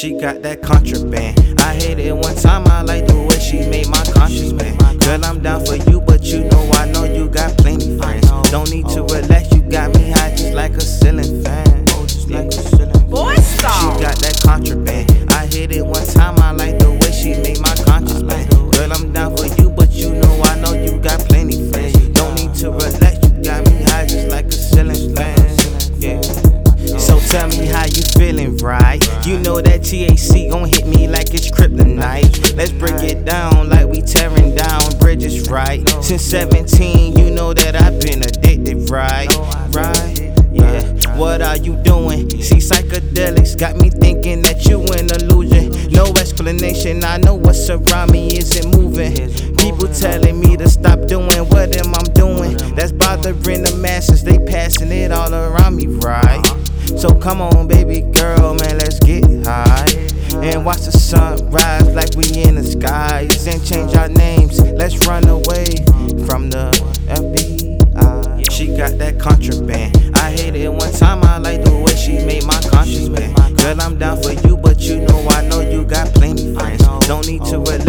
She got that contraband. I hate it one time, I like the way she made my conscience man. Girl, I'm down for you, but you know I know you got plenty friends. Don't need to relax, you got me high just like a ceiling fan. Oh, yeah. Boy, She got that contraband. I hit it one time, I like the way she made my conscience man. Girl, I'm down for you, but you know I know you got plenty friends. Don't need to relax, you got me high just like a ceiling fan. Yeah. So tell me how that THC gon' hit me like it's kryptonite. Let's break it down like we tearing down bridges, right? Since 17, you know that I've been addicted, right? Right? Yeah. What are you doing? See, psychedelics got me thinking that you an illusion. No explanation, I know what's around me isn't moving. People telling me to stop doing what am I'm doing? That's bothering the masses, they passing it all around me, right? So come on, baby girl, man, let's get high. And watch the sun rise like we in the skies. And change our names, let's run away from the FBI. She got that contraband. I hate it one time, I like the way she made my conscience man. Girl, I'm down for you, but you know I know you got plenty friends. Don't need to.